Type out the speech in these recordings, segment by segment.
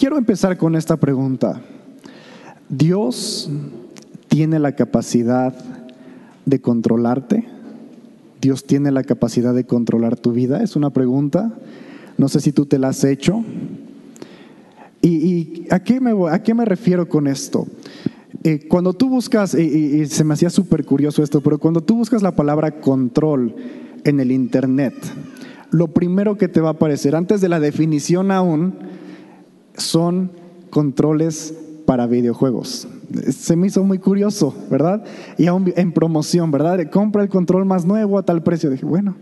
quiero empezar con esta pregunta. ¿Dios tiene la capacidad de controlarte? ¿Dios tiene la capacidad de controlar tu vida? Es una pregunta. No sé si tú te la has hecho. ¿Y, a, qué me, refiero con esto? Eh, cuando tú buscas, y, se me hacía súper curioso esto, pero cuando tú buscas la palabra control en el Internet, lo primero que te va a aparecer, antes de la definición aún, son controles para videojuegos. Se me hizo muy curioso, ¿verdad? Y aún en promoción, ¿verdad? Compra el control más nuevo a tal precio. Dije, bueno,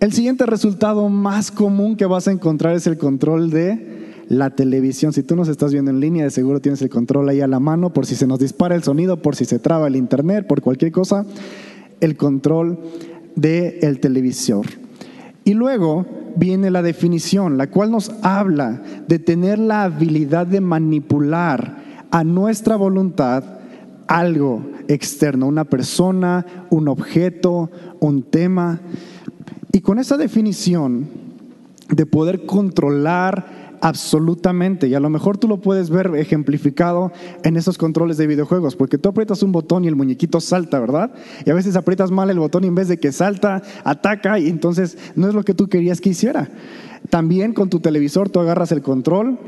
el siguiente resultado más común que vas a encontrar es el control de la televisión. Si tú nos estás viendo en línea, de seguro tienes el control ahí a la mano por si se nos dispara el sonido, por si se traba el internet, por cualquier cosa, el control del el televisor. Y luego viene la definición, la cual nos habla de tener la habilidad de manipular a nuestra voluntad algo externo, una persona, un objeto, un tema. Y con esa definición de poder controlar absolutamente. Y a lo mejor tú lo puedes ver ejemplificado en esos controles de videojuegos, porque tú aprietas un botón y el muñequito salta, ¿verdad? Y a veces aprietas mal el botón y en vez de que salta, ataca y entonces no es lo que tú querías que hiciera. También con tu televisor tú agarras el control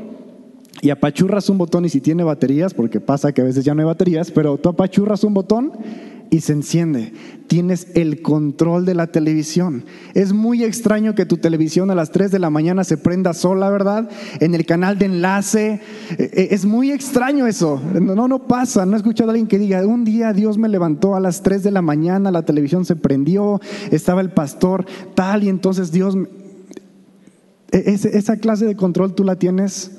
y apachurras un botón y si tiene baterías, porque pasa que a veces ya no hay baterías, pero tú apachurras un botón y se enciende. Tienes el control de la televisión. Es muy extraño que tu televisión a las 3 de la mañana se prenda sola, ¿verdad? En el canal de enlace. E, e, es muy extraño eso. No, no pasa. No he escuchado a alguien que diga, un día Dios me levantó a las 3 de la mañana, la televisión se prendió, estaba el pastor tal y entonces Dios... E, esa clase de control tú la tienes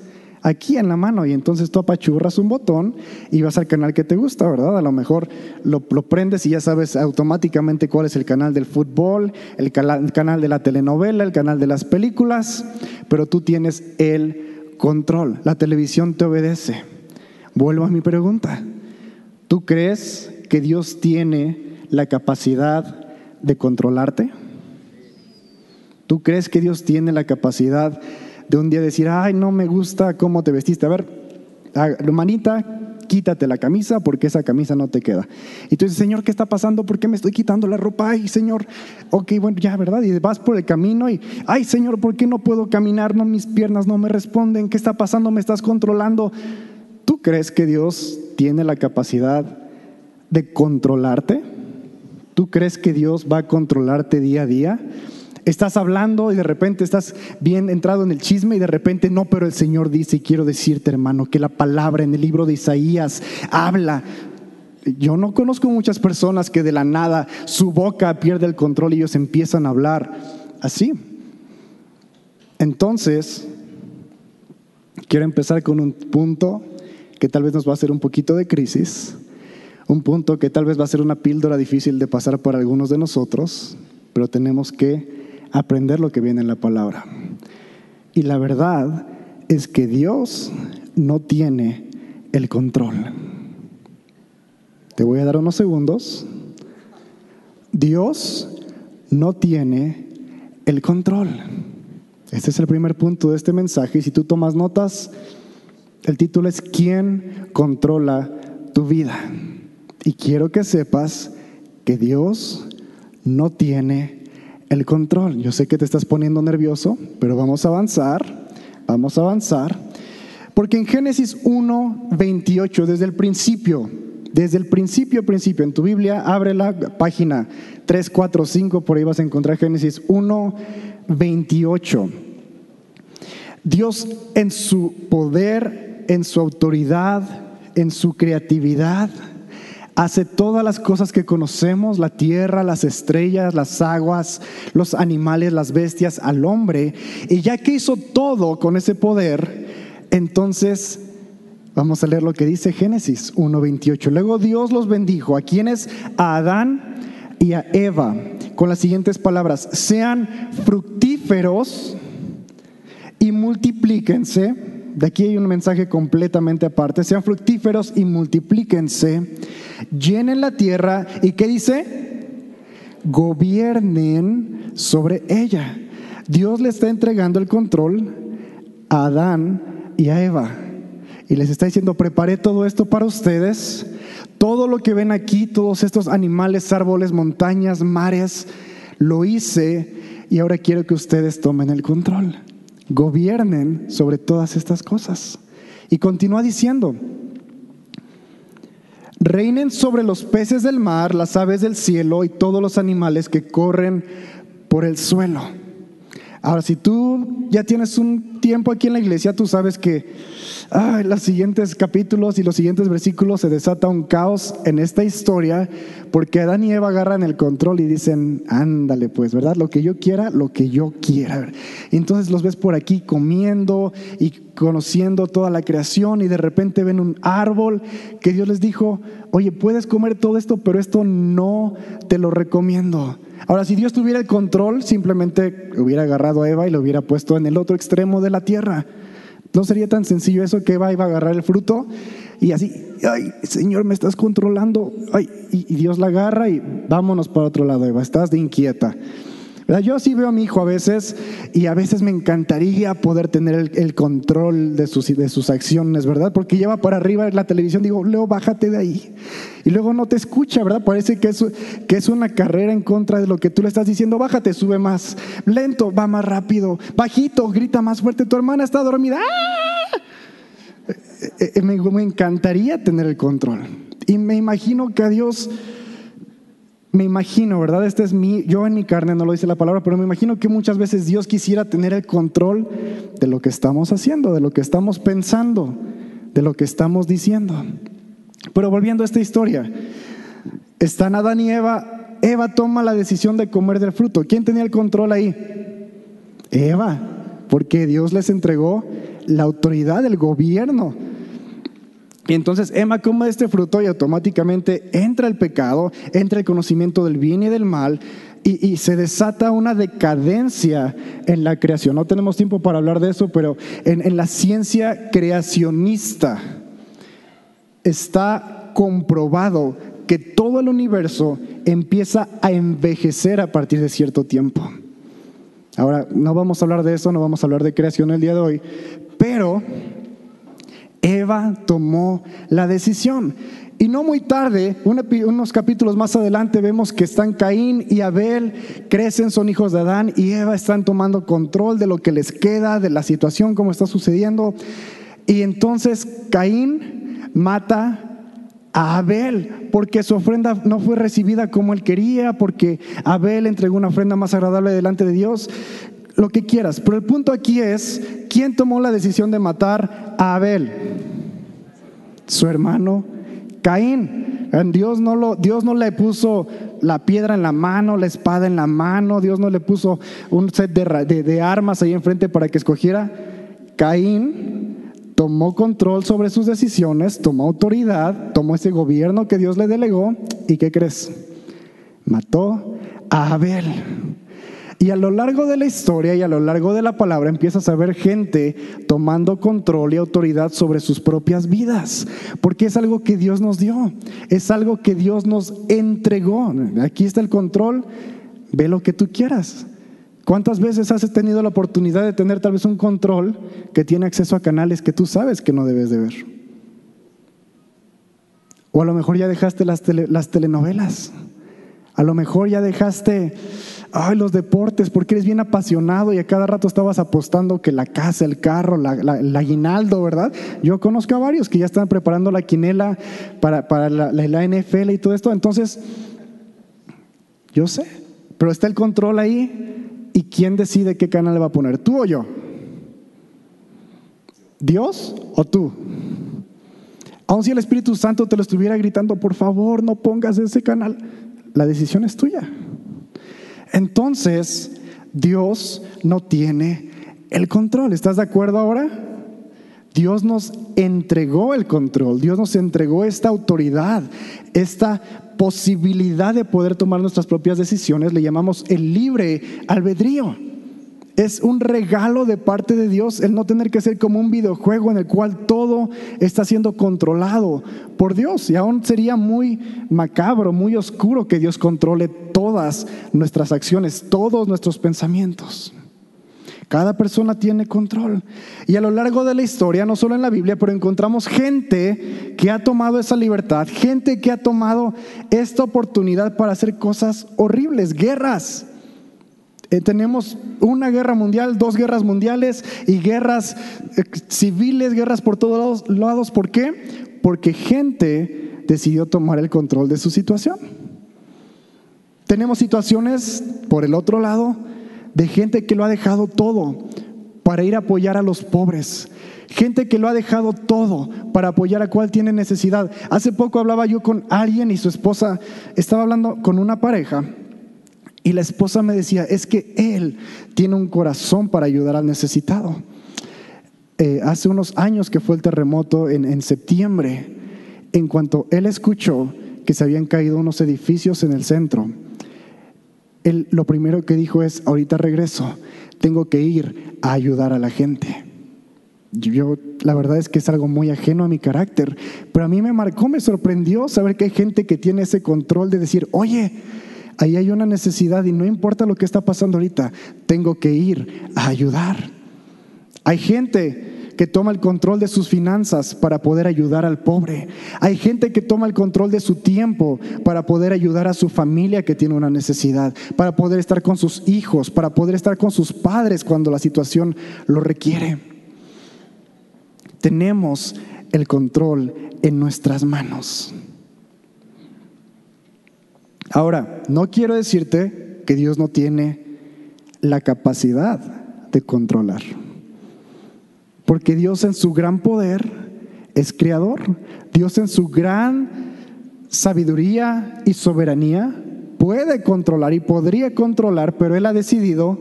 aquí en la mano y entonces tú apachurras un botón y vas al canal que te gusta, ¿verdad? A lo mejor lo, prendes y ya sabes automáticamente cuál es el canal del fútbol, el, canal de la telenovela, el canal de las películas, pero tú tienes el control, la televisión te obedece. Vuelvo a mi pregunta. ¿Tú crees que Dios tiene la capacidad de controlarte? ¿Tú crees que Dios tiene la capacidad de un día decir, ay, no me gusta cómo te vestiste. A ver, hermanita, quítate la camisa porque esa camisa no te queda. Y tú dices, Señor, ¿qué está pasando? ¿Por qué me estoy quitando la ropa? Ay, Señor, ok, bueno, ya, ¿verdad? Y vas por el camino y, ay, Señor, ¿por qué no puedo caminar? No, mis piernas no me responden. ¿Qué está pasando? ¿Me estás controlando? ¿Tú crees que Dios tiene la capacidad de controlarte? ¿Tú crees que Dios va a controlarte día a día? Estás hablando y de repente estás bien entrado en el chisme y de repente no, pero el Señor dice, y quiero decirte hermano, que la palabra en el libro de Isaías habla. Yo no conozco muchas personas que de la nada su boca pierde el control y ellos empiezan a hablar así. Entonces, quiero empezar con un punto que tal vez nos va a hacer un poquito de crisis, un punto que tal vez va a ser una píldora difícil de pasar por algunos de nosotros, pero tenemos que aprender lo que viene en la palabra. Y la verdad es que Dios no tiene el control. Te voy a dar unos segundos. Dios no tiene el control. Este es el primer punto de este mensaje. Y si tú tomas notas, el título es ¿Quién controla tu vida? Y quiero que sepas que Dios no tiene el control. Yo sé que te estás poniendo nervioso, pero vamos a avanzar, vamos a avanzar. Porque en Génesis 1, 28, desde el principio, desde el principio, principio, en tu Biblia, abre la página 3, 4, 5, por ahí vas a encontrar Génesis 1, 28. Dios en su poder, en su autoridad, en su creatividad, hace todas las cosas que conocemos, la tierra, las estrellas, las aguas, los animales, las bestias, al hombre. Y ya que hizo todo con ese poder, entonces vamos a leer lo que dice Génesis 1.28. Luego Dios los bendijo. ¿A quienes? A Adán y a Eva. Con las siguientes palabras. Sean fructíferos y multiplíquense de aquí hay un mensaje completamente aparte. Sean fructíferos y multiplíquense, llenen la tierra y ¿qué dice? Gobiernen sobre ella. Dios le está entregando el control a Adán y a Eva. Y les está diciendo, preparé todo esto para ustedes. Todo lo que ven aquí, todos estos animales, árboles, montañas, mares, lo hice y ahora quiero que ustedes tomen el control. Gobiernen sobre todas estas cosas. Y continúa diciendo, reinen sobre los peces del mar, las aves del cielo y todos los animales que corren por el suelo. Ahora, si tú ya tienes un tiempo aquí en la iglesia, tú sabes que en los siguientes capítulos y los siguientes versículos se desata un caos en esta historia, porque Adán y Eva agarran el control y dicen, ándale pues, ¿verdad? Lo que yo quiera, lo que yo quiera. Entonces los ves por aquí comiendo y conociendo toda la creación y de repente ven un árbol que Dios les dijo, oye, puedes comer todo esto, pero esto no te lo recomiendo. Ahora, si Dios tuviera el control, simplemente hubiera agarrado a Eva y lo hubiera puesto en el otro extremo de la tierra. No sería tan sencillo eso que Eva iba a agarrar el fruto y así, ay, Señor, me estás controlando. Ay, y, y Dios la agarra y vámonos para otro lado, Eva, estás de inquieta. Yo sí veo a mi hijo a veces y a veces me encantaría poder tener el, control de sus, de sus acciones, ¿verdad? Porque lleva para arriba la televisión, digo, Leo, bájate de ahí. Y luego no te escucha, ¿verdad? Parece que es, que es una carrera en contra de lo que tú le estás diciendo. Bájate, sube más. Lento, va más rápido. Bajito, grita más fuerte. Tu hermana está dormida. ¡Ah! Eh, eh, me, me encantaría tener el control. Y me imagino que a Dios me imagino, ¿verdad? Este es mi, yo en mi carne no lo dice la palabra, pero me imagino que muchas veces Dios quisiera tener el control de lo que estamos haciendo, de lo que estamos pensando, de lo que estamos diciendo. Pero volviendo a esta historia, están Adán y Eva, Eva toma la decisión de comer del fruto. ¿Quién tenía el control ahí? Eva, porque Dios les entregó la autoridad, el gobierno y entonces Emma come este fruto y automáticamente entra el pecado, entra el conocimiento del bien y del mal y, se desata una decadencia en la creación. No tenemos tiempo para hablar de eso, pero en, en la ciencia creacionista está comprobado que todo el universo empieza a envejecer a partir de cierto tiempo. Ahora, no vamos a hablar de eso, no vamos a hablar de creación el día de hoy, pero Eva tomó la decisión. Y no muy tarde, unos capítulos más adelante, vemos que están Caín y Abel, crecen, son hijos de Adán, y Eva están tomando control de lo que les queda, de la situación, como está sucediendo. Y entonces Caín mata a Abel, porque su ofrenda no fue recibida como él quería, porque Abel entregó una ofrenda más agradable delante de Dios lo que quieras. Pero el punto aquí es, ¿quién tomó la decisión de matar a Abel? Su hermano Caín. Dios no, lo, Dios no le puso la piedra en la mano, la espada en la mano, Dios no le puso un set de, de armas ahí enfrente para que escogiera. Caín tomó control sobre sus decisiones, tomó autoridad, tomó ese gobierno que Dios le delegó y ¿qué crees? Mató a Abel. Y a lo largo de la historia y a lo largo de la palabra empiezas a ver gente tomando control y autoridad sobre sus propias vidas, porque es algo que Dios nos dio, es algo que Dios nos entregó. Aquí está el control, ve lo que tú quieras. ¿Cuántas veces has tenido la oportunidad de tener tal vez un control que tiene acceso a canales que tú sabes que no debes de ver? O a lo mejor ya dejaste las, las telenovelas, a lo mejor ya dejaste ay, los deportes, porque eres bien apasionado y a cada rato estabas apostando que la casa, el carro, la, el aguinaldo, ¿verdad? Yo conozco a varios que ya están preparando la quinela para, para la, la NFL y todo esto. Entonces, yo sé, pero está el control ahí y quién decide qué canal le va a poner, tú o yo. ¿Dios o tú? Aun si el Espíritu Santo te lo estuviera gritando, por favor, no pongas ese canal, la decisión es tuya entonces Dios no tiene el control. ¿Estás de acuerdo ahora? Dios nos entregó el control, Dios nos entregó esta autoridad, esta posibilidad de poder tomar nuestras propias decisiones, le llamamos el libre albedrío. Es un regalo de parte de Dios el no tener que ser como un videojuego en el cual todo está siendo controlado por Dios. Y aún sería muy macabro, muy oscuro que Dios controle todas nuestras acciones, todos nuestros pensamientos. Cada persona tiene control. Y a lo largo de la historia, no solo en la Biblia, pero encontramos gente que ha tomado esa libertad, gente que ha tomado esta oportunidad para hacer cosas horribles, guerras. Eh, tenemos una guerra mundial, dos guerras mundiales y guerras eh, civiles, guerras por todos lados. ¿Por qué? Porque gente decidió tomar el control de su situación. Tenemos situaciones por el otro lado de gente que lo ha dejado todo para ir a apoyar a los pobres. Gente que lo ha dejado todo para apoyar a cual tiene necesidad. Hace poco hablaba yo con alguien y su esposa estaba hablando con una pareja y la esposa me decía, es que él tiene un corazón para ayudar al necesitado. Eh, hace unos años que fue el terremoto en, en septiembre, en cuanto él escuchó que se habían caído unos edificios en el centro, él lo primero que dijo es, ahorita regreso, tengo que ir a ayudar a la gente. Yo, la verdad es que es algo muy ajeno a mi carácter, pero a mí me marcó, me sorprendió saber que hay gente que tiene ese control de decir, oye, ahí hay una necesidad y no importa lo que está pasando ahorita, tengo que ir a ayudar. Hay gente que toma el control de sus finanzas para poder ayudar al pobre. Hay gente que toma el control de su tiempo para poder ayudar a su familia que tiene una necesidad, para poder estar con sus hijos, para poder estar con sus padres cuando la situación lo requiere. Tenemos el control en nuestras manos. Ahora, no quiero decirte que Dios no tiene la capacidad de controlar. Porque Dios en su gran poder es creador. Dios en su gran sabiduría y soberanía puede controlar y podría controlar, pero Él ha decidido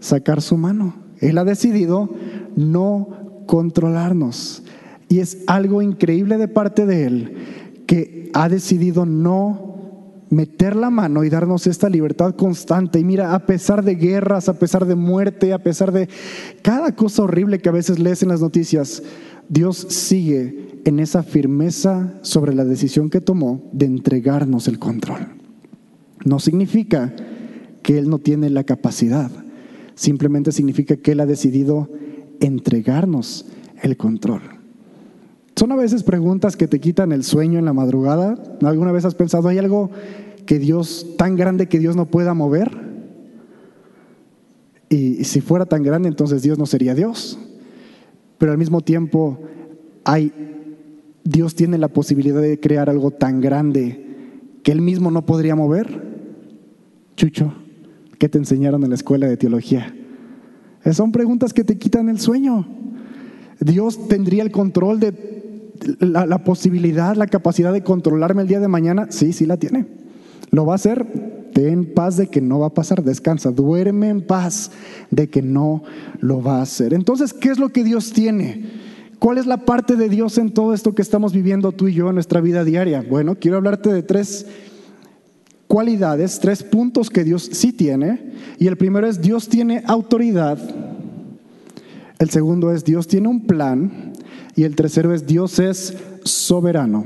sacar su mano. Él ha decidido no controlarnos. Y es algo increíble de parte de Él que ha decidido no meter la mano y darnos esta libertad constante. Y mira, a pesar de guerras, a pesar de muerte, a pesar de cada cosa horrible que a veces lees en las noticias, Dios sigue en esa firmeza sobre la decisión que tomó de entregarnos el control. No significa que Él no tiene la capacidad, simplemente significa que Él ha decidido entregarnos el control. Son a veces preguntas que te quitan el sueño en la madrugada. ¿Alguna vez has pensado, hay algo que Dios, tan grande que Dios no pueda mover? Y si fuera tan grande, entonces Dios no sería Dios. Pero al mismo tiempo, hay, Dios tiene la posibilidad de crear algo tan grande que Él mismo no podría mover. Chucho, ¿qué te enseñaron en la escuela de teología? Son preguntas que te quitan el sueño. Dios tendría el control de la, posibilidad, la capacidad de controlarme el día de mañana, sí, sí la tiene. Lo va a hacer, ten paz de que no va a pasar, descansa, duerme en paz de que no lo va a hacer. Entonces, ¿qué es lo que Dios tiene? ¿Cuál es la parte de Dios en todo esto que estamos viviendo tú y yo en nuestra vida diaria? Bueno, quiero hablarte de tres cualidades, tres puntos que Dios sí tiene. Y el primero es Dios tiene autoridad. El segundo es Dios tiene un plan. Y el tercero es Dios es soberano.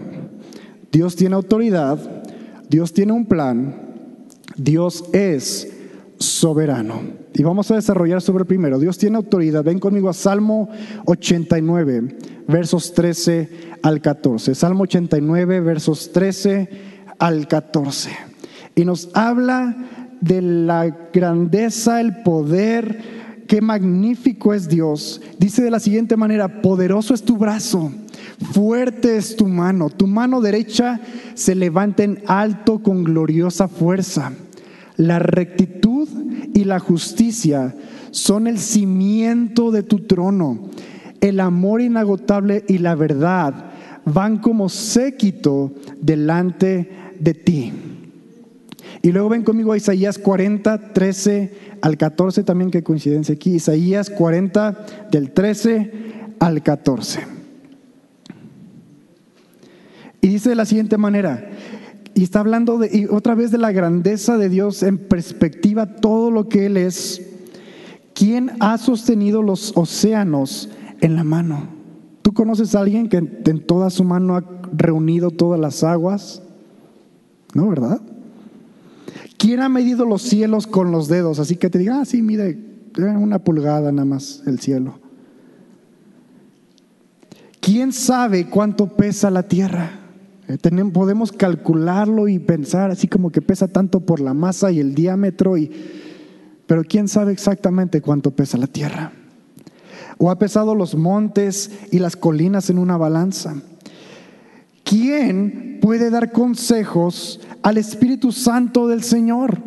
Dios tiene autoridad, Dios tiene un plan, Dios es soberano. Y vamos a desarrollar sobre el primero. Dios tiene autoridad. Ven conmigo a Salmo 89, versos 13 al 14. Salmo 89, versos 13 al 14. Y nos habla de la grandeza, el poder, qué magnífico es Dios. Dice de la siguiente manera, poderoso es tu brazo, fuerte es tu mano, tu mano derecha se levanta en alto con gloriosa fuerza. La rectitud y la justicia son el cimiento de tu trono. El amor inagotable y la verdad van como séquito delante de ti. Y luego ven conmigo a Isaías 40, 13 al 14 también, qué coincidencia aquí. Isaías 40 del 13 al 14. Y dice de la siguiente manera, y está hablando de, y otra vez de la grandeza de Dios en perspectiva, todo lo que Él es. ¿Quién ha sostenido los océanos en la mano? ¿Tú conoces a alguien que en toda su mano ha reunido todas las aguas? ¿No, verdad? ¿Quién ha medido los cielos con los dedos? Así que te diga, ah, sí, mire, una pulgada nada más el cielo. ¿Quién sabe cuánto pesa la tierra? Eh, podemos calcularlo y pensar así como que pesa tanto por la masa y el diámetro, y, pero ¿quién sabe exactamente cuánto pesa la tierra? ¿O ha pesado los montes y las colinas en una balanza? ¿Quién puede dar consejos al Espíritu Santo del Señor?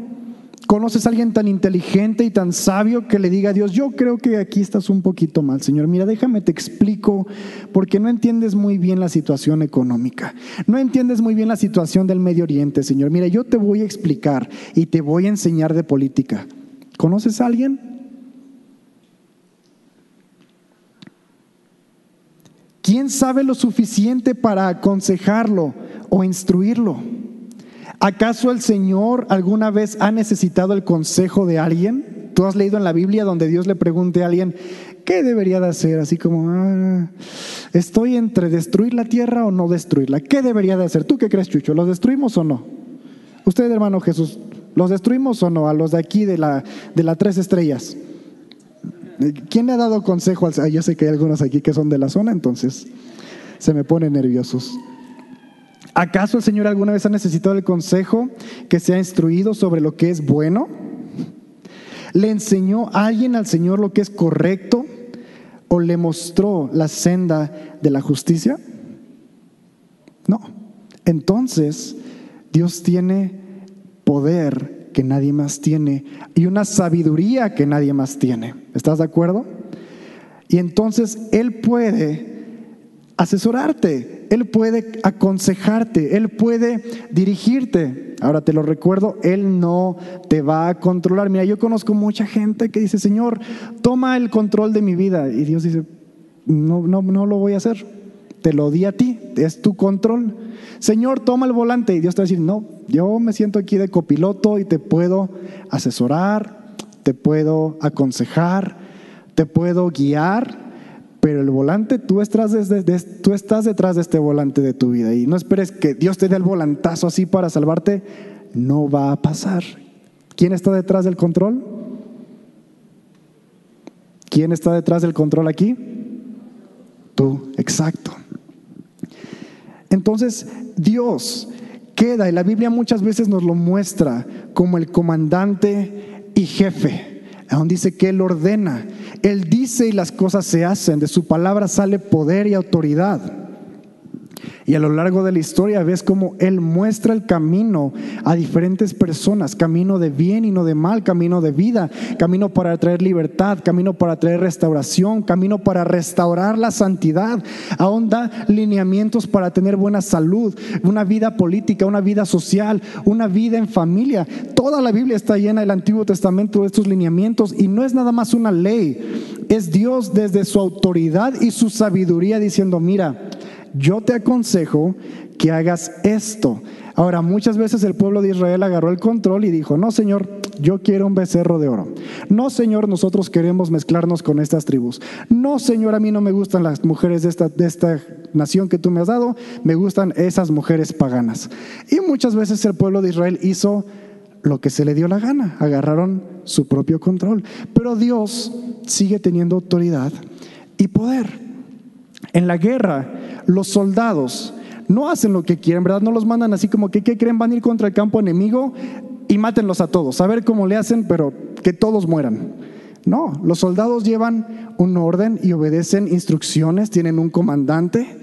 ¿Conoces a alguien tan inteligente y tan sabio que le diga a Dios, yo creo que aquí estás un poquito mal, Señor? Mira, déjame te explico, porque no entiendes muy bien la situación económica, no entiendes muy bien la situación del Medio Oriente, Señor. Mira, yo te voy a explicar y te voy a enseñar de política. ¿Conoces a alguien? ¿Quién sabe lo suficiente para aconsejarlo o instruirlo? ¿Acaso el Señor alguna vez ha necesitado el consejo de alguien? ¿Tú has leído en la Biblia donde Dios le pregunte a alguien, ¿qué debería de hacer? Así como, ah, estoy entre destruir la tierra o no destruirla. ¿Qué debería de hacer? ¿Tú qué crees, Chucho? ¿Los destruimos o no? Usted, hermano Jesús, ¿los destruimos o no? A los de aquí de la, de las tres estrellas. ¿Quién le ha dado consejo? Al... Yo sé que hay algunos aquí que son de la zona, entonces se me ponen nerviosos. ¿Acaso el Señor alguna vez ha necesitado el consejo que se ha instruido sobre lo que es bueno? ¿Le enseñó alguien al Señor lo que es correcto o le mostró la senda de la justicia? No. Entonces, Dios tiene poder que nadie más tiene y una sabiduría que nadie más tiene. ¿Estás de acuerdo? Y entonces Él puede asesorarte, Él puede aconsejarte, Él puede dirigirte. Ahora te lo recuerdo, Él no te va a controlar. Mira, yo conozco mucha gente que dice, Señor, toma el control de mi vida. Y Dios dice, no, no, no lo voy a hacer. Te lo di a ti, es tu control. Señor, toma el volante. Y Dios te va a decir, no, yo me siento aquí de copiloto y te puedo asesorar, te puedo aconsejar, te puedo guiar pero el volante, tú estás, detrás de este volante de tu vida y no esperes que Dios te dé el volantazo así para salvarte, no va a pasar. ¿Quién está detrás del control? ¿Quién está detrás del control aquí? Tú, exacto. Entonces, Dios queda, y la Biblia muchas veces nos lo muestra como el comandante y jefe, aún dice que Él ordena él dice y las cosas se hacen, de su palabra sale poder y autoridad. Y a lo largo de la historia ves cómo Él muestra el camino a diferentes personas, camino de bien y no de mal, camino de vida, camino para traer libertad, camino para traer restauración, camino para restaurar la santidad. Aún da lineamientos para tener buena salud, una vida política, una vida social, una vida en familia. Toda la Biblia está llena del Antiguo Testamento de estos lineamientos y no es nada más una ley, es Dios desde su autoridad y su sabiduría diciendo, mira, yo te aconsejo que hagas esto. Ahora, muchas veces el pueblo de Israel agarró el control y dijo, no, Señor, yo quiero un becerro de oro. No, Señor, nosotros queremos mezclarnos con estas tribus. No, Señor, a mí no me gustan las mujeres de esta, de esta nación que tú me has dado, me gustan esas mujeres paganas. Y muchas veces el pueblo de Israel hizo lo que se le dio la gana, agarraron su propio control. Pero Dios sigue teniendo autoridad y poder. En la guerra, los soldados no hacen lo que quieren, ¿verdad? No los mandan así como que, ¿qué creen? Van a ir contra el campo enemigo y mátenlos a todos. A ver cómo le hacen, pero que todos mueran. No, los soldados llevan un orden y obedecen instrucciones, tienen un comandante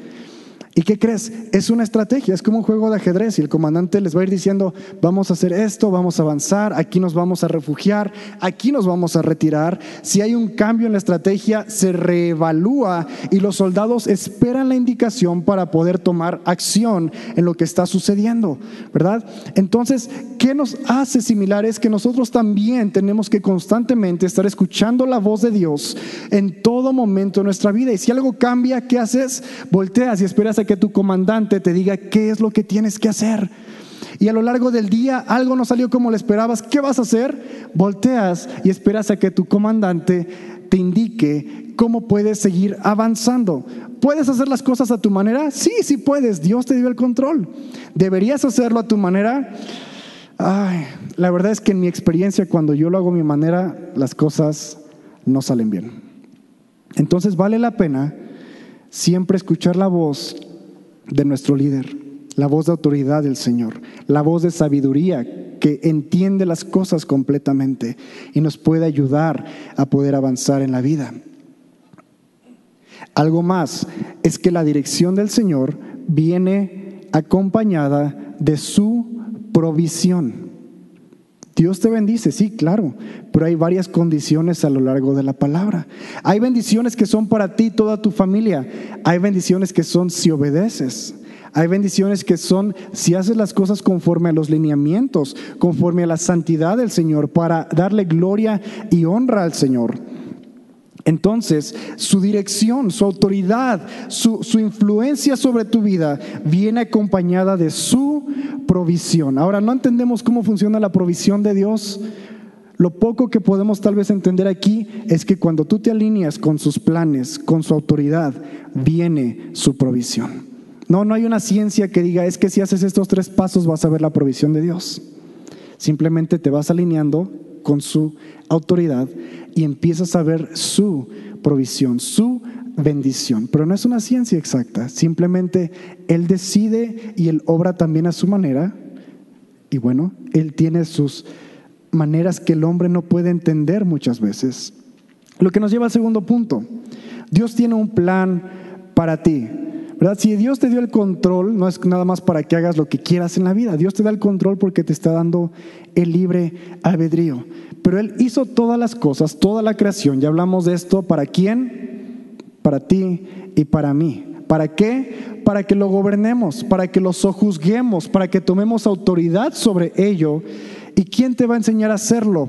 ¿Y qué crees? Es una estrategia, es como un juego de ajedrez y el comandante les va a ir diciendo, vamos a hacer esto, vamos a avanzar, aquí nos vamos a refugiar, aquí nos vamos a retirar. Si hay un cambio en la estrategia, se reevalúa y los soldados esperan la indicación para poder tomar acción en lo que está sucediendo, ¿verdad? Entonces, ¿qué nos hace similar? Es que nosotros también tenemos que constantemente estar escuchando la voz de Dios en todo momento de nuestra vida. Y si algo cambia, ¿qué haces? Volteas y esperas a que tu comandante te diga qué es lo que tienes que hacer. Y a lo largo del día algo no salió como lo esperabas. ¿Qué vas a hacer? Volteas y esperas a que tu comandante te indique cómo puedes seguir avanzando. ¿Puedes hacer las cosas a tu manera? Sí, sí puedes. Dios te dio el control. ¿Deberías hacerlo a tu manera? Ay, la verdad es que en mi experiencia, cuando yo lo hago a mi manera, las cosas no salen bien. Entonces vale la pena siempre escuchar la voz de nuestro líder, la voz de autoridad del Señor, la voz de sabiduría que entiende las cosas completamente y nos puede ayudar a poder avanzar en la vida. Algo más es que la dirección del Señor viene acompañada de su provisión. Dios te bendice, sí, claro, pero hay varias condiciones a lo largo de la palabra. Hay bendiciones que son para ti y toda tu familia. Hay bendiciones que son si obedeces. Hay bendiciones que son si haces las cosas conforme a los lineamientos, conforme a la santidad del Señor, para darle gloria y honra al Señor. Entonces, su dirección, su autoridad, su, influencia sobre tu vida viene acompañada de su provisión. Ahora, no entendemos cómo funciona la provisión de Dios. Lo poco que podemos tal vez entender aquí es que cuando tú te alineas con sus planes, con su autoridad, viene su provisión. No, no hay una ciencia que diga, es que si haces estos tres pasos vas a ver la provisión de Dios. Simplemente te vas alineando con su autoridad y empiezas a ver su provisión, su bendición. Pero no es una ciencia exacta, simplemente Él decide y Él obra también a su manera. Y bueno, Él tiene sus maneras que el hombre no puede entender muchas veces. Lo que nos lleva al segundo punto. Dios tiene un plan para ti. ¿Verdad? Si Dios te dio el control, no es nada más para que hagas lo que quieras en la vida. Dios te da el control porque te está dando el libre albedrío. Pero Él hizo todas las cosas, toda la creación. Ya hablamos de esto. ¿Para quién? Para ti y para mí. ¿Para qué? Para que lo gobernemos, para que lo sojuzguemos, para que tomemos autoridad sobre ello. ¿Y quién te va a enseñar a hacerlo?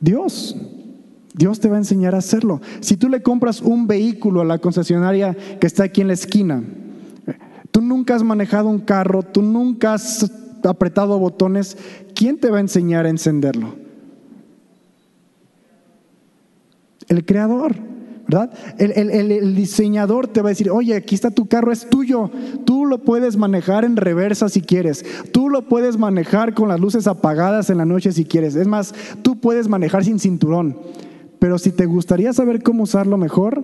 Dios. Dios te va a enseñar a hacerlo. Si tú le compras un vehículo a la concesionaria que está aquí en la esquina, tú nunca has manejado un carro, tú nunca has apretado botones, ¿quién te va a enseñar a encenderlo? El creador. ¿verdad? El, diseñador te va a decir, oye, aquí está tu carro, es tuyo, tú lo puedes manejar en reversa si quieres, tú lo puedes manejar con las luces apagadas en la noche si quieres, es más, tú puedes manejar sin cinturón, pero si te gustaría saber cómo usarlo mejor,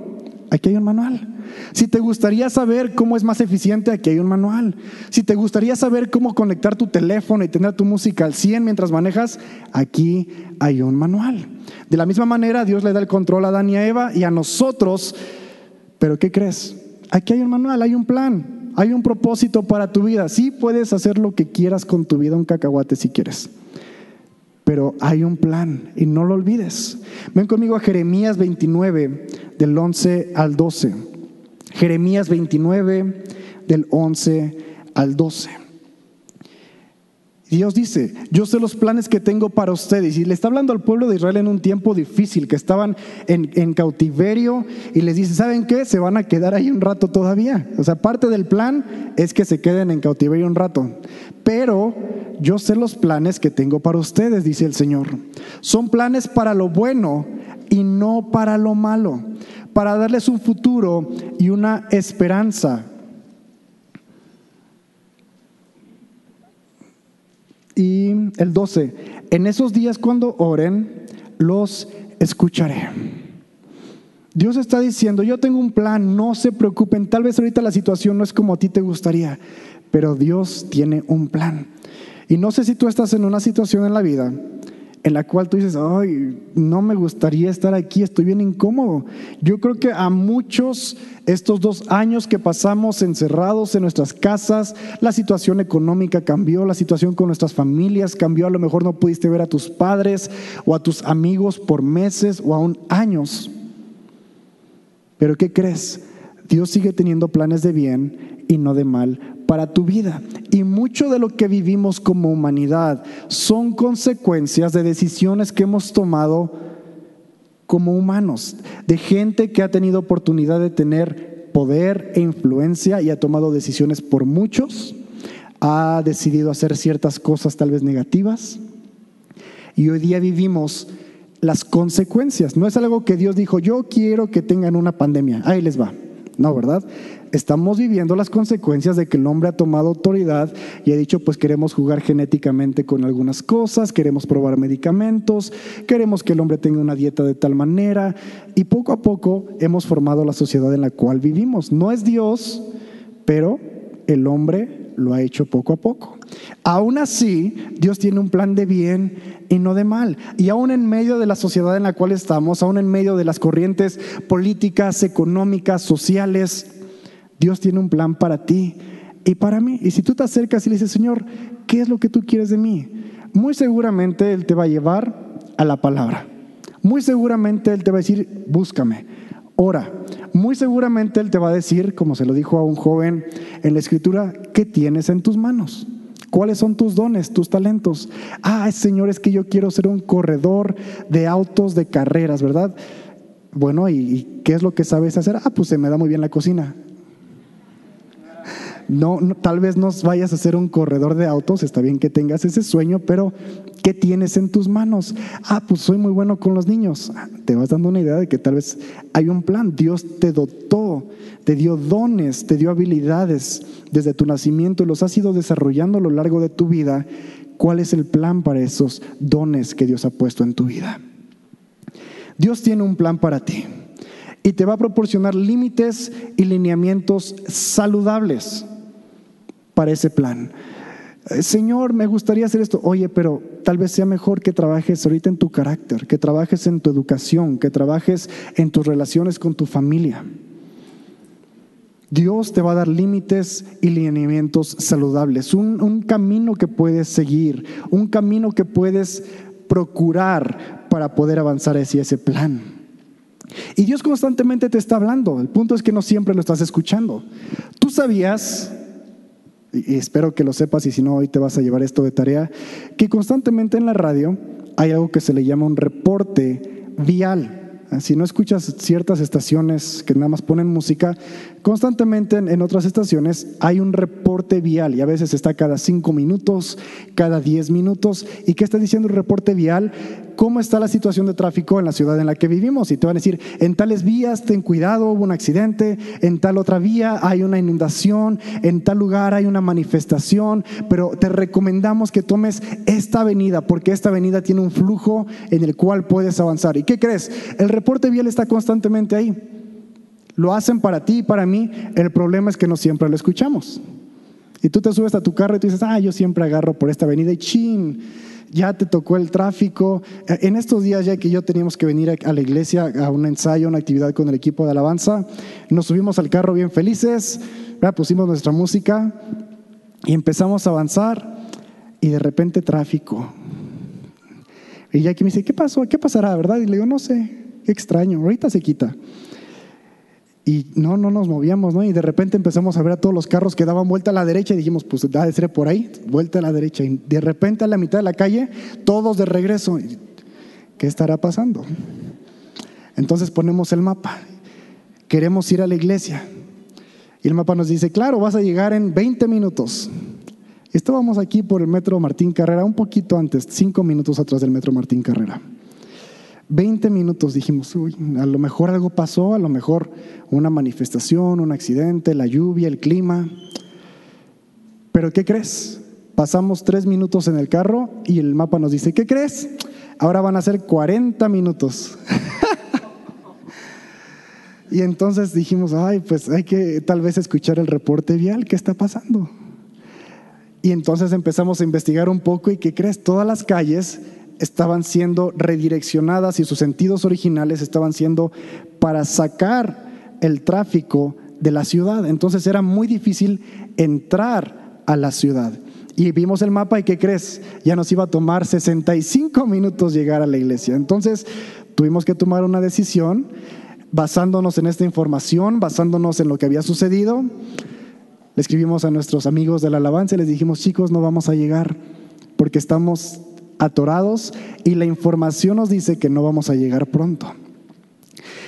aquí hay un manual. Si te gustaría saber cómo es más eficiente, aquí hay un manual. Si te gustaría saber cómo conectar tu teléfono y tener tu música al 100 mientras manejas, aquí hay un manual. De la misma manera, Dios le da el control a Adán y a Eva y a nosotros. Pero ¿qué crees? Aquí hay un manual, hay un plan, hay un propósito para tu vida. Sí puedes hacer lo que quieras con tu vida, un cacahuate si quieres pero hay un plan y no lo olvides. Ven conmigo a Jeremías 29, del 11 al 12. Jeremías 29, del 11 al 12. Dios dice, yo sé los planes que tengo para ustedes. Y le está hablando al pueblo de Israel en un tiempo difícil, que estaban en, en, cautiverio, y les dice, ¿saben qué? Se van a quedar ahí un rato todavía. O sea, parte del plan es que se queden en cautiverio un rato. Pero yo sé los planes que tengo para ustedes, dice el Señor. Son planes para lo bueno y no para lo malo, para darles un futuro y una esperanza. Y el 12, en esos días cuando oren, los escucharé. Dios está diciendo, yo tengo un plan, no se preocupen, tal vez ahorita la situación no es como a ti te gustaría, pero Dios tiene un plan. Y no sé si tú estás en una situación en la vida en la cual tú dices, ay, no me gustaría estar aquí, estoy bien incómodo. Yo creo que a muchos estos dos años que pasamos encerrados en nuestras casas, la situación económica cambió, la situación con nuestras familias cambió, a lo mejor no pudiste ver a tus padres o a tus amigos por meses o aún años. Pero ¿qué crees? Dios sigue teniendo planes de bien y no de mal para tu vida. Y mucho de lo que vivimos como humanidad son consecuencias de decisiones que hemos tomado como humanos, de gente que ha tenido oportunidad de tener poder e influencia y ha tomado decisiones por muchos, ha decidido hacer ciertas cosas tal vez negativas. Y hoy día vivimos las consecuencias. No es algo que Dios dijo, yo quiero que tengan una pandemia. Ahí les va. No, ¿verdad? Estamos viviendo las consecuencias de que el hombre ha tomado autoridad y ha dicho, pues queremos jugar genéticamente con algunas cosas, queremos probar medicamentos, queremos que el hombre tenga una dieta de tal manera y poco a poco hemos formado la sociedad en la cual vivimos. No es Dios, pero el hombre lo ha hecho poco a poco. Aún así, Dios tiene un plan de bien y no de mal. Y aún en medio de la sociedad en la cual estamos, aún en medio de las corrientes políticas, económicas, sociales, Dios tiene un plan para ti y para mí. Y si tú te acercas y le dices, Señor, ¿qué es lo que tú quieres de mí? Muy seguramente Él te va a llevar a la palabra. Muy seguramente Él te va a decir, búscame, ora. Muy seguramente Él te va a decir, como se lo dijo a un joven en la escritura, ¿qué tienes en tus manos? ¿Cuáles son tus dones, tus talentos? Ah, Señor, es que yo quiero ser un corredor de autos de carreras, ¿verdad? Bueno, ¿y, qué es lo que sabes hacer? Ah, pues se me da muy bien la cocina. No, tal vez no vayas a ser un corredor de autos, está bien que tengas ese sueño, pero ¿qué tienes en tus manos? Ah, pues soy muy bueno con los niños. Ah, te vas dando una idea de que tal vez hay un plan. Dios te dotó, te dio dones, te dio habilidades desde tu nacimiento y los has ido desarrollando a lo largo de tu vida. ¿Cuál es el plan para esos dones que Dios ha puesto en tu vida? Dios tiene un plan para ti y te va a proporcionar límites y lineamientos saludables para ese plan. Eh, Señor, me gustaría hacer esto. Oye, pero tal vez sea mejor que trabajes ahorita en tu carácter, que trabajes en tu educación, que trabajes en tus relaciones con tu familia. Dios te va a dar límites y lineamientos saludables, un, un, camino que puedes seguir, un camino que puedes procurar para poder avanzar hacia ese plan. Y Dios constantemente te está hablando, el punto es que no siempre lo estás escuchando. Tú sabías y espero que lo sepas y si no, hoy te vas a llevar esto de tarea, que constantemente en la radio hay algo que se le llama un reporte vial. Si no escuchas ciertas estaciones que nada más ponen música, constantemente en, otras estaciones hay un reporte vial y a veces está cada cinco minutos, cada diez minutos. ¿Y qué está diciendo el reporte vial? ¿Cómo está la situación de tráfico en la ciudad en la que vivimos? Y te van a decir, en tales vías ten cuidado, hubo un accidente, en tal otra vía hay una inundación, en tal lugar hay una manifestación, pero te recomendamos que tomes esta avenida porque esta avenida tiene un flujo en el cual puedes avanzar. ¿Y qué crees? El reporte vial está constantemente ahí. Lo hacen para ti y para mí. El problema es que no siempre lo escuchamos. Y tú te subes a tu carro y tú dices, ah, yo siempre agarro por esta avenida y chin, ya te tocó el tráfico. Eh, en estos días ya que yo teníamos que venir a la iglesia a un ensayo, una actividad con el equipo de alabanza, nos subimos al carro bien felices, pusimos nuestra música y empezamos a avanzar y de repente tráfico. Y que me dice, ¿qué pasó? ¿Qué pasará? ¿Verdad? Y le digo, no sé, Qué extraño, ahorita se quita. Y no, no nos movíamos, ¿no? Y de repente empezamos a ver a todos los carros que daban vuelta a la derecha y dijimos, pues da de ser por ahí, vuelta a la derecha. Y de repente a la mitad de la calle, todos de regreso. ¿Qué estará pasando? Entonces ponemos el mapa. Queremos ir a la iglesia. Y el mapa nos dice, claro, vas a llegar en 20 minutos. Estábamos aquí por el metro Martín Carrera, un poquito antes, cinco minutos atrás del metro Martín Carrera. 20 minutos dijimos, uy, a lo mejor algo pasó, a lo mejor una manifestación, un accidente, la lluvia, el clima. Pero ¿qué crees? Pasamos tres minutos en el carro y el mapa nos dice, ¿qué crees? Ahora van a ser 40 minutos. y entonces dijimos, ay, pues hay que tal vez escuchar el reporte vial, ¿qué está pasando? Y entonces empezamos a investigar un poco y ¿qué crees? Todas las calles estaban siendo redireccionadas y sus sentidos originales estaban siendo para sacar el tráfico de la ciudad. Entonces era muy difícil entrar a la ciudad. Y vimos el mapa y ¿qué crees? Ya nos iba a tomar 65 minutos llegar a la iglesia. Entonces tuvimos que tomar una decisión basándonos en esta información, basándonos en lo que había sucedido. Le escribimos a nuestros amigos de la alabanza y les dijimos, chicos, no vamos a llegar porque estamos atorados y la información nos dice que no vamos a llegar pronto.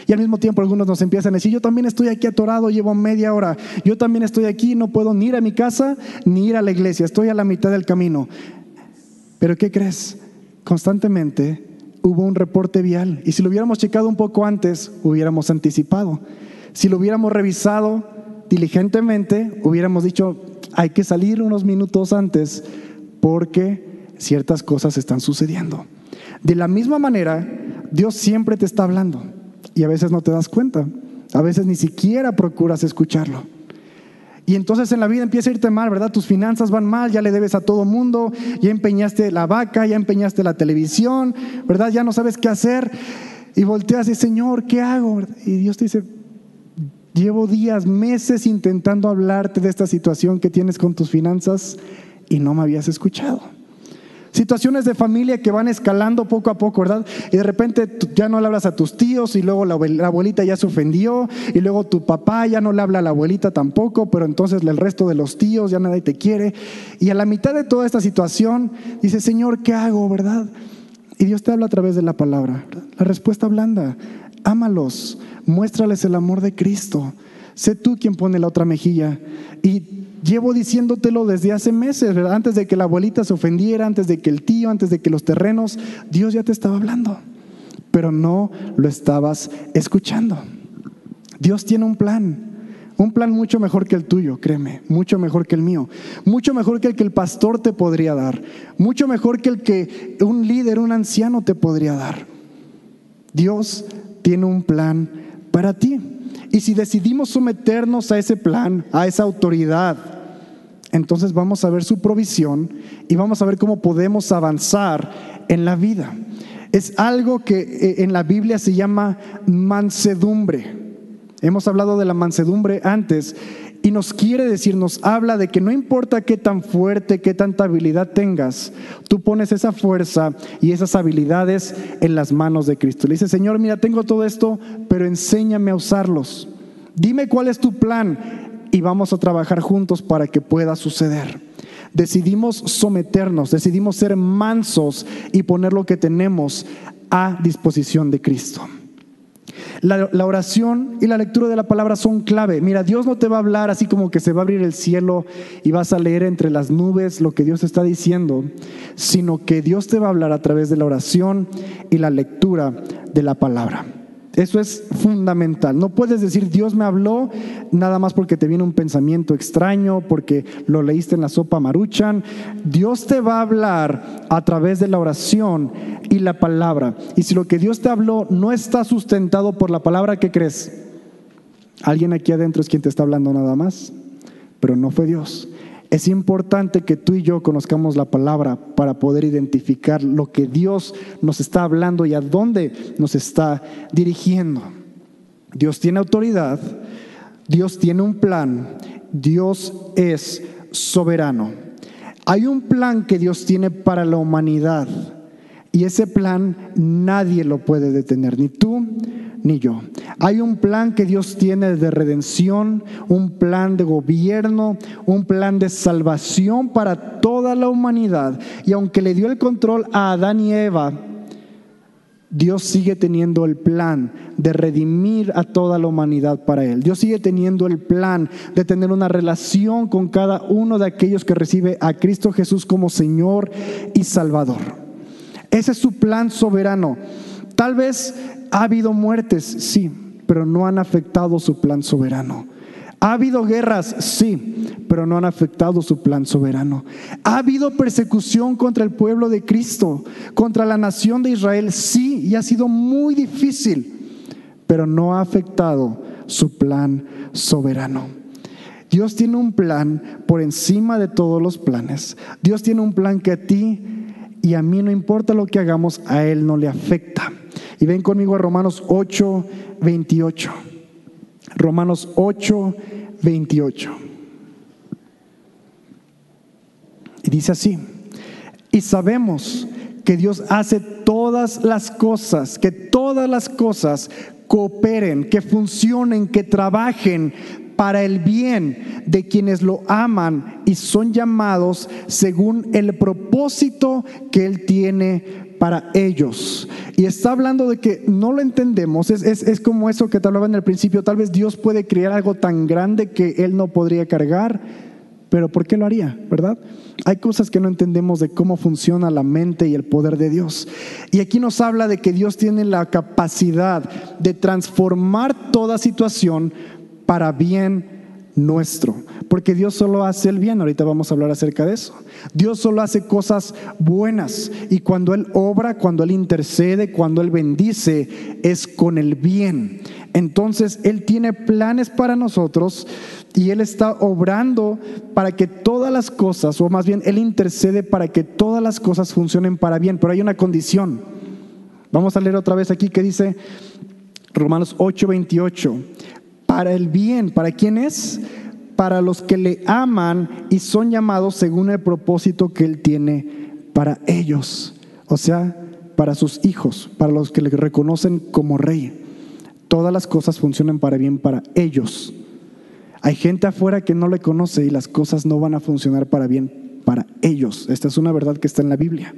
Y al mismo tiempo algunos nos empiezan a decir, yo también estoy aquí atorado, llevo media hora, yo también estoy aquí, no puedo ni ir a mi casa ni ir a la iglesia, estoy a la mitad del camino. Pero ¿qué crees? Constantemente hubo un reporte vial y si lo hubiéramos checado un poco antes, hubiéramos anticipado. Si lo hubiéramos revisado diligentemente, hubiéramos dicho, hay que salir unos minutos antes porque ciertas cosas están sucediendo. De la misma manera, Dios siempre te está hablando y a veces no te das cuenta, a veces ni siquiera procuras escucharlo. Y entonces en la vida empieza a irte mal, ¿verdad? Tus finanzas van mal, ya le debes a todo mundo, ya empeñaste la vaca, ya empeñaste la televisión, ¿verdad? Ya no sabes qué hacer. Y volteas y Señor, ¿qué hago? Y Dios te dice, llevo días, meses intentando hablarte de esta situación que tienes con tus finanzas y no me habías escuchado. Situaciones de familia que van escalando poco a poco, ¿verdad? Y de repente ya no le hablas a tus tíos y luego la abuelita ya se ofendió y luego tu papá ya no le habla a la abuelita tampoco, pero entonces el resto de los tíos ya nadie te quiere. Y a la mitad de toda esta situación dice, Señor, ¿qué hago, verdad? Y Dios te habla a través de la palabra. La respuesta blanda, ámalos, muéstrales el amor de Cristo. Sé tú quien pone la otra mejilla. Y Llevo diciéndotelo desde hace meses. Antes de que la abuelita se ofendiera, antes de que el tío, antes de que los terrenos, Dios ya te estaba hablando, pero no lo estabas escuchando. Dios tiene un plan, un plan mucho mejor que el tuyo, créeme, mucho mejor que el mío, mucho mejor que el que el pastor te podría dar, mucho mejor que el que un líder, un anciano te podría dar. Dios tiene un plan para ti. Y si decidimos someternos a ese plan, a esa autoridad, entonces vamos a ver su provisión y vamos a ver cómo podemos avanzar en la vida. Es algo que eh, en la Biblia se llama mansedumbre. Hemos hablado de la mansedumbre antes y nos quiere decir, nos habla de que no importa qué tan fuerte, qué tanta habilidad tengas, tú pones esa fuerza y esas habilidades en las manos de Cristo. Le dice, Señor, mira, tengo todo esto, pero enséñame a usarlos. Dime cuál es tu plan y vamos a trabajar juntos para que pueda suceder. Decidimos someternos, decidimos ser mansos y poner lo que tenemos a disposición de Cristo. La, oración y la lectura de la palabra son clave. Mira, Dios no te va a hablar así como que se va a abrir el cielo y vas a leer entre las nubes lo que Dios está diciendo, sino que Dios te va a hablar a través de la oración y la lectura de la palabra. Eso es fundamental. No puedes decir Dios me habló nada más porque te viene un pensamiento extraño, porque lo leíste en la sopa maruchan. Dios te va a hablar a través de la oración y la palabra. Y si lo que Dios te habló no está sustentado por la palabra, ¿qué crees? Alguien aquí adentro es quien te está hablando nada más, pero no fue Dios. Es importante que tú y yo conozcamos la palabra para poder identificar lo que Dios nos está hablando y a dónde nos está dirigiendo. Dios tiene autoridad, Dios tiene un plan, Dios es soberano. Hay un plan que Dios tiene para la humanidad y ese plan nadie lo puede detener, ni tú ni yo. Hay un plan que Dios tiene de redención, un plan de gobierno, un plan de salvación para toda la humanidad. Y aunque le dio el control a Adán y Eva, Dios sigue teniendo el plan de redimir a toda la humanidad para Él. Dios sigue teniendo el plan de tener una relación con cada uno de aquellos que recibe a Cristo Jesús como Señor y Salvador. Ese es su plan soberano. Tal vez ha habido muertes, sí, pero no han afectado su plan soberano. Ha habido guerras, sí, pero no han afectado su plan soberano. Ha habido persecución contra el pueblo de Cristo, contra la nación de Israel, sí, y ha sido muy difícil, pero no ha afectado su plan soberano. Dios tiene un plan por encima de todos los planes. Dios tiene un plan que a ti y a mí no importa lo que hagamos, a Él no le afecta. Y ven conmigo a Romanos 8, 28. Romanos 8, 28. Y dice así, y sabemos que Dios hace todas las cosas, que todas las cosas cooperen, que funcionen, que trabajen para el bien de quienes lo aman y son llamados según el propósito que Él tiene para ellos. Y está hablando de que no lo entendemos, es, es, como eso que te hablaba en el principio, tal vez Dios puede crear algo tan grande que Él no podría cargar, pero ¿por qué lo haría? ¿Verdad? Hay cosas que no entendemos de cómo funciona la mente y el poder de Dios. Y aquí nos habla de que Dios tiene la capacidad de transformar toda situación para bien nuestro. Porque Dios solo hace el bien, ahorita vamos a hablar acerca de eso. Dios solo hace cosas buenas y cuando Él obra, cuando Él intercede, cuando Él bendice, es con el bien. Entonces Él tiene planes para nosotros y Él está obrando para que todas las cosas, o más bien Él intercede para que todas las cosas funcionen para bien, pero hay una condición. Vamos a leer otra vez aquí que dice Romanos 8:28, para el bien, ¿para quién es? Para los que le aman y son llamados según el propósito que Él tiene para ellos, o sea, para sus hijos, para los que le reconocen como rey. Todas las cosas funcionan para bien para ellos. Hay gente afuera que no le conoce y las cosas no van a funcionar para bien para ellos. Esta es una verdad que está en la Biblia.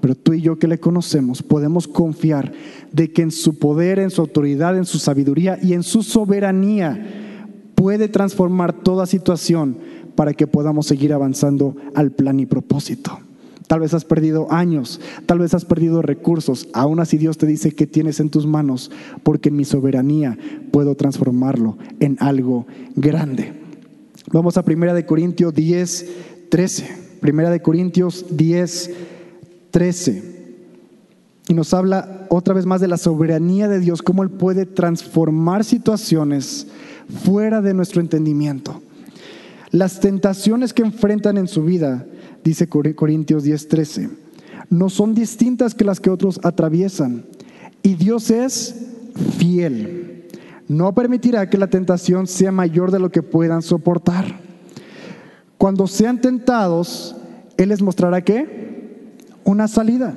Pero tú y yo que le conocemos podemos confiar de que en su poder, en su autoridad, en su sabiduría y en su soberanía puede transformar toda situación para que podamos seguir avanzando al plan y propósito. Tal vez has perdido años, tal vez has perdido recursos. Aún así Dios te dice que tienes en tus manos, porque en mi soberanía puedo transformarlo en algo grande. Vamos a Primera de Corintios 10, 13. Primera de Corintios 10, 13. Y nos habla otra vez más de la soberanía de Dios, cómo Él puede transformar situaciones fuera de nuestro entendimiento. Las tentaciones que enfrentan en su vida dice Corintios 10:13, no son distintas que las que otros atraviesan. Y Dios es fiel. No permitirá que la tentación sea mayor de lo que puedan soportar. Cuando sean tentados, Él les mostrará qué? Una salida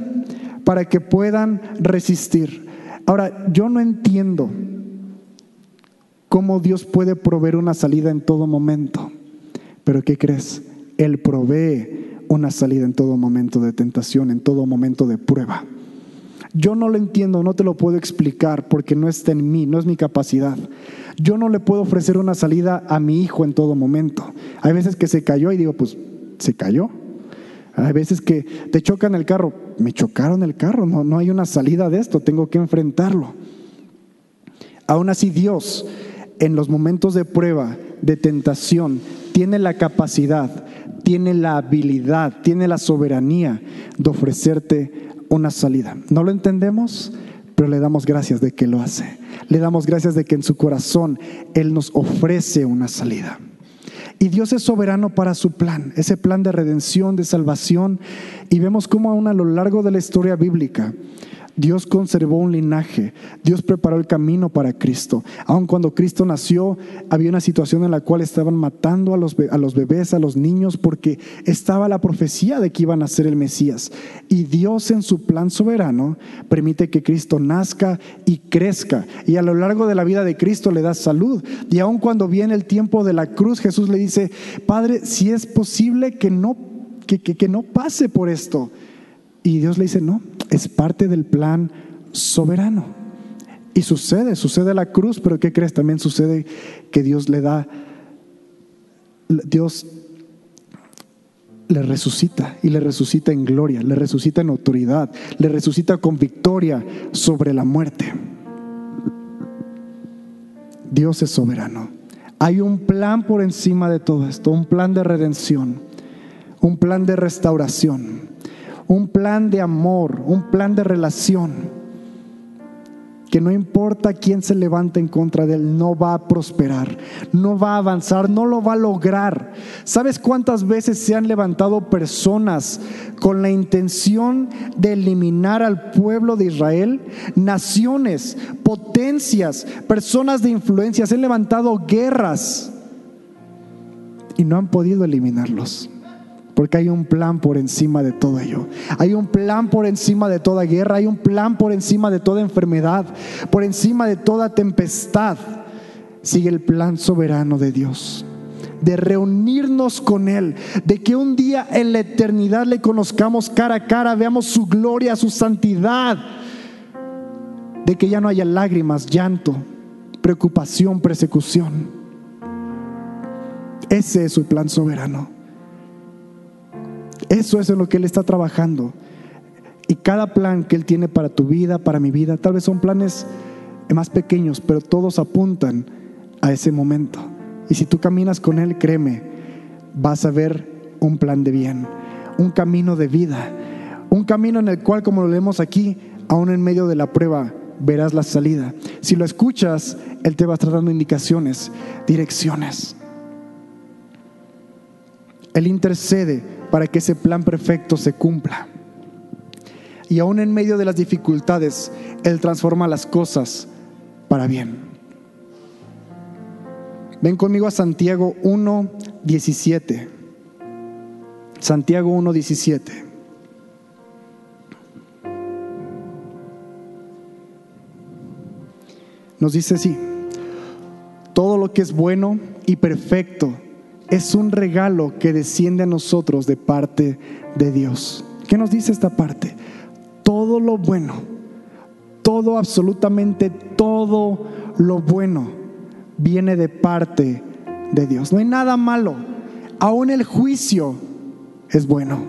para que puedan resistir. Ahora, yo no entiendo cómo Dios puede proveer una salida en todo momento. Pero ¿qué crees? Él provee una salida en todo momento de tentación, en todo momento de prueba. Yo no lo entiendo, no te lo puedo explicar porque no está en mí, no es mi capacidad. Yo no le puedo ofrecer una salida a mi hijo en todo momento. Hay veces que se cayó y digo, pues, se cayó. Hay veces que te chocan el carro, me chocaron el carro, no, no hay una salida de esto, tengo que enfrentarlo. Aún así Dios, en los momentos de prueba, de tentación, tiene la capacidad tiene la habilidad, tiene la soberanía de ofrecerte una salida. No lo entendemos, pero le damos gracias de que lo hace. Le damos gracias de que en su corazón Él nos ofrece una salida. Y Dios es soberano para su plan, ese plan de redención, de salvación. Y vemos cómo aún a lo largo de la historia bíblica, Dios conservó un linaje, Dios preparó el camino para Cristo. Aun cuando Cristo nació, había una situación en la cual estaban matando a los, a los bebés, a los niños, porque estaba la profecía de que iban a ser el Mesías. Y Dios en su plan soberano permite que Cristo nazca y crezca. Y a lo largo de la vida de Cristo le da salud. Y aun cuando viene el tiempo de la cruz, Jesús le dice, Padre, si es posible que no, que, que no pase por esto. Y Dios le dice, no, es parte del plan soberano. Y sucede, sucede la cruz, pero ¿qué crees? También sucede que Dios le da, Dios le resucita y le resucita en gloria, le resucita en autoridad, le resucita con victoria sobre la muerte. Dios es soberano. Hay un plan por encima de todo esto, un plan de redención, un plan de restauración un plan de amor, un plan de relación, que no importa quién se levante en contra de él, no va a prosperar, no va a avanzar, no lo va a lograr. ¿Sabes cuántas veces se han levantado personas con la intención de eliminar al pueblo de Israel? Naciones, potencias, personas de influencia, se han levantado guerras y no han podido eliminarlos. Porque hay un plan por encima de todo ello. Hay un plan por encima de toda guerra. Hay un plan por encima de toda enfermedad. Por encima de toda tempestad. Sigue el plan soberano de Dios. De reunirnos con Él. De que un día en la eternidad le conozcamos cara a cara. Veamos su gloria, su santidad. De que ya no haya lágrimas, llanto, preocupación, persecución Ese es su plan soberano. Eso es en lo que Él está trabajando. Y cada plan que Él tiene para tu vida, para mi vida, tal vez son planes más pequeños, pero todos apuntan a ese momento. Y si tú caminas con Él, créeme, vas a ver un plan de bien, un camino de vida, un camino en el cual, como lo leemos aquí, aún en medio de la prueba, verás la salida. Si lo escuchas, Él te va a estar dando indicaciones, direcciones. Él intercede para que ese plan perfecto se cumpla. Y aún en medio de las dificultades, Él transforma las cosas para bien. Ven conmigo a Santiago 1, 17. Santiago 1, 17. Nos dice así, todo lo que es bueno y perfecto es un regalo que desciende a nosotros de parte de Dios. ¿Qué nos dice esta parte? Todo lo bueno, todo, absolutamente todo lo bueno viene de parte de Dios. No hay nada malo. Aún el juicio es bueno.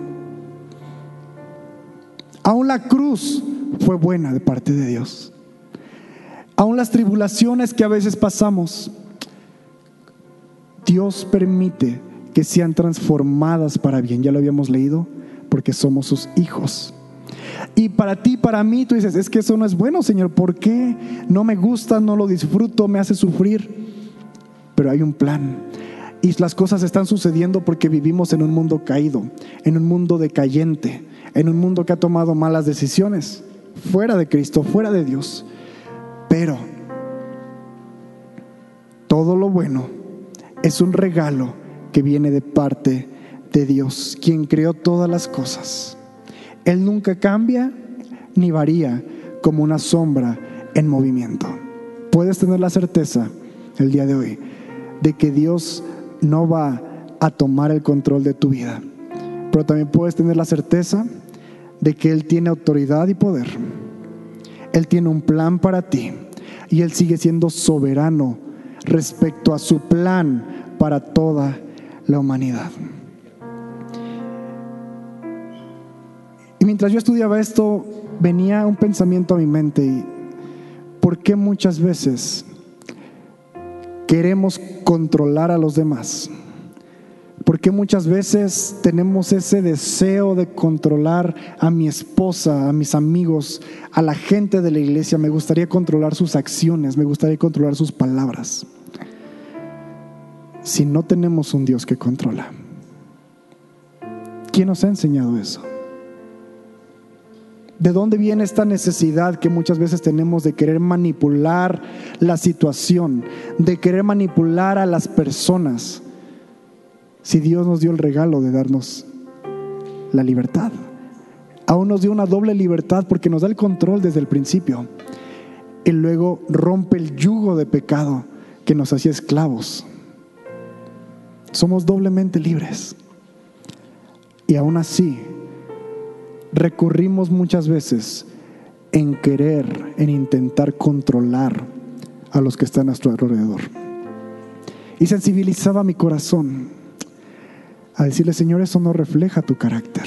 Aún la cruz fue buena de parte de Dios. Aún las tribulaciones que a veces pasamos, Dios permite que sean transformadas para bien. Ya lo habíamos leído, porque somos sus hijos. Y para ti, para mí, tú dices, es que eso no es bueno, Señor. ¿Por qué? No me gusta, no lo disfruto, me hace sufrir. Pero hay un plan. Y las cosas están sucediendo porque vivimos en un mundo caído, en un mundo decayente, en un mundo que ha tomado malas decisiones, fuera de Cristo, fuera de Dios. Pero todo lo bueno es un regalo que viene de parte de Dios, quien creó todas las cosas. Él nunca cambia ni varía como una sombra en movimiento. Puedes tener la certeza el día de hoy de que Dios no va a tomar el control de tu vida, pero también puedes tener la certeza de que Él tiene autoridad y poder. Él tiene un plan para ti y Él sigue siendo soberano respecto a su plan para toda la humanidad. Y mientras yo estudiaba esto, venía un pensamiento a mi mente y ¿por qué muchas veces queremos controlar a los demás? Porque muchas veces tenemos ese deseo de controlar a mi esposa, a mis amigos, a la gente de la iglesia. Me gustaría controlar sus acciones, me gustaría controlar sus palabras. Si no tenemos un Dios que controla, ¿quién nos ha enseñado eso? ¿De dónde viene esta necesidad que muchas veces tenemos de querer manipular la situación, de querer manipular a las personas? Si Dios nos dio el regalo de darnos la libertad. Aún nos dio una doble libertad porque nos da el control desde el principio. Y luego rompe el yugo de pecado que nos hacía esclavos. Somos doblemente libres. Y aún así, recurrimos muchas veces en querer, en intentar controlar a los que están a nuestro alrededor. Y sensibilizaba mi corazón a decirle, Señor, eso no refleja tu carácter.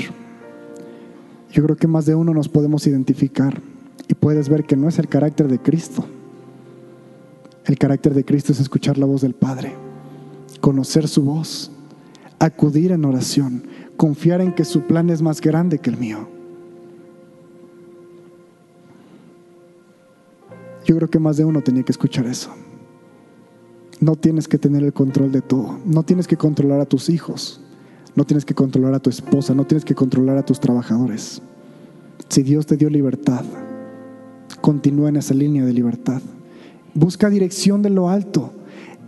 Yo creo que más de uno nos podemos identificar y puedes ver que no es el carácter de Cristo. El carácter de Cristo es escuchar la voz del Padre, conocer su voz, acudir en oración, confiar en que su plan es más grande que el mío. Yo creo que más de uno tenía que escuchar eso. No tienes que tener el control de todo. No tienes que controlar a tus hijos. No tienes que controlar a tu esposa, no tienes que controlar a tus trabajadores. Si Dios te dio libertad, continúa en esa línea de libertad. Busca dirección de lo alto.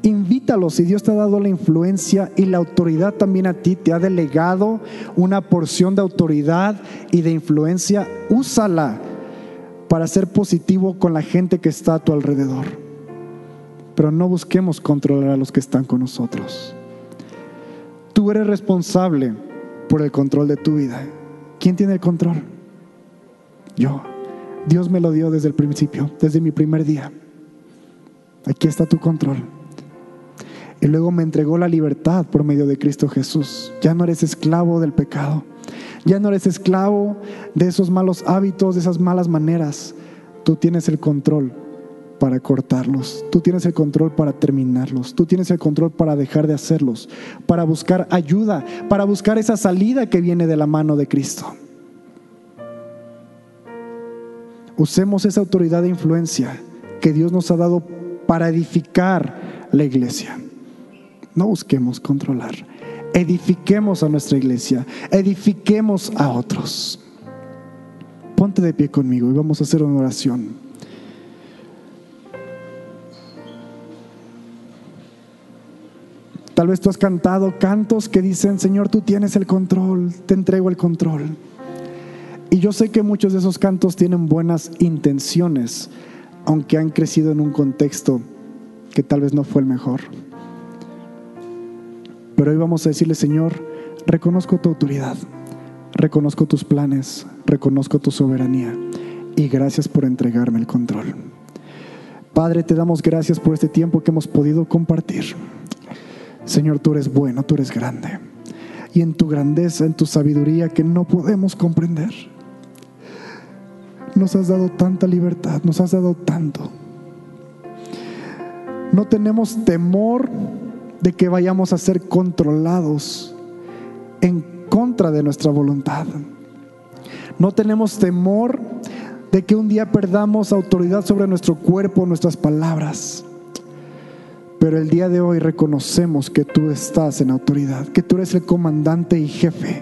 Invítalos si Dios te ha dado la influencia y la autoridad también a ti, te ha delegado una porción de autoridad y de influencia, úsala para ser positivo con la gente que está a tu alrededor. Pero no busquemos controlar a los que están con nosotros. Tú eres responsable por el control de tu vida. ¿Quién tiene el control? Yo. Dios me lo dio desde el principio, desde mi primer día. Aquí está tu control. y luego me entregó la libertad por medio de Cristo Jesús. Ya no eres esclavo del pecado. Ya no eres esclavo de esos malos hábitos, de esas malas maneras. Tú tienes el control para cortarlos. Tú tienes el control para terminarlos. Tú tienes el control para dejar de hacerlos, para buscar ayuda, para buscar esa salida que viene de la mano de Cristo. Usemos esa autoridad de influencia que Dios nos ha dado para edificar la iglesia. No busquemos controlar. Edifiquemos a nuestra iglesia. Edifiquemos a otros. Ponte de pie conmigo y vamos a hacer una oración. Tal vez tú has cantado cantos que dicen, Señor, tú tienes el control, te entrego el control. Y yo sé que muchos de esos cantos tienen buenas intenciones, aunque han crecido en un contexto que tal vez no fue el mejor. Pero hoy vamos a decirle, Señor, reconozco tu autoridad, reconozco tus planes, reconozco tu soberanía y gracias por entregarme el control. Padre, te damos gracias por este tiempo que hemos podido compartir. Señor, tú eres bueno, tú eres grande. Y en tu grandeza, en tu sabiduría que no podemos comprender, nos has dado tanta libertad, nos has dado tanto. No tenemos temor de que vayamos a ser controlados en contra de nuestra voluntad. No tenemos temor de que un día perdamos autoridad sobre nuestro cuerpo, nuestras palabras. Pero el día de hoy reconocemos que tú estás en autoridad, que tú eres el comandante y jefe.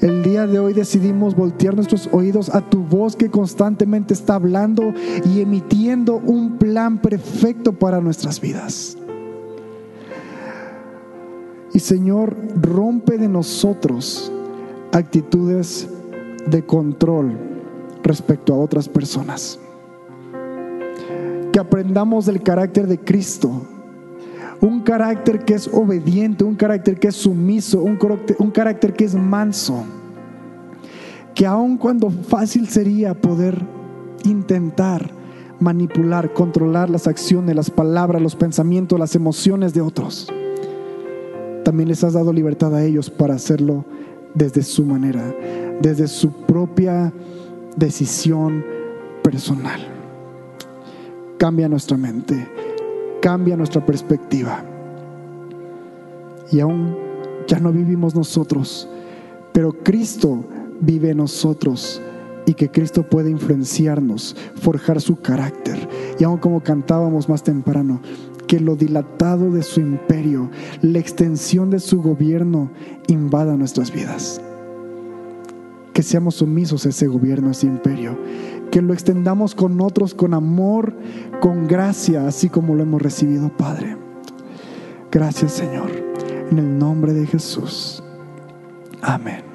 El día de hoy decidimos voltear nuestros oídos a tu voz que constantemente está hablando y emitiendo un plan perfecto para nuestras vidas. Y Señor, rompe de nosotros actitudes de control respecto a otras personas. Que aprendamos del carácter de Cristo. Un carácter que es obediente, un carácter que es sumiso, un carácter, un carácter que es manso. Que aun cuando fácil sería poder intentar manipular, controlar las acciones, las palabras, los pensamientos, las emociones de otros también les has dado libertad a ellos para hacerlo desde su manera, desde su propia decisión personal. Cambia nuestra mente, cambia nuestra perspectiva. Y aún ya no vivimos nosotros, pero Cristo vive en nosotros y que Cristo puede influenciarnos, forjar su carácter. Y aún como cantábamos más temprano, que lo dilatado de su imperio, la extensión de su gobierno invada nuestras vidas. Que seamos sumisos a ese gobierno, a ese imperio. Que lo extendamos con otros con amor, con gracia, así como lo hemos recibido, Padre. Gracias, Señor. En el nombre de Jesús. Amén.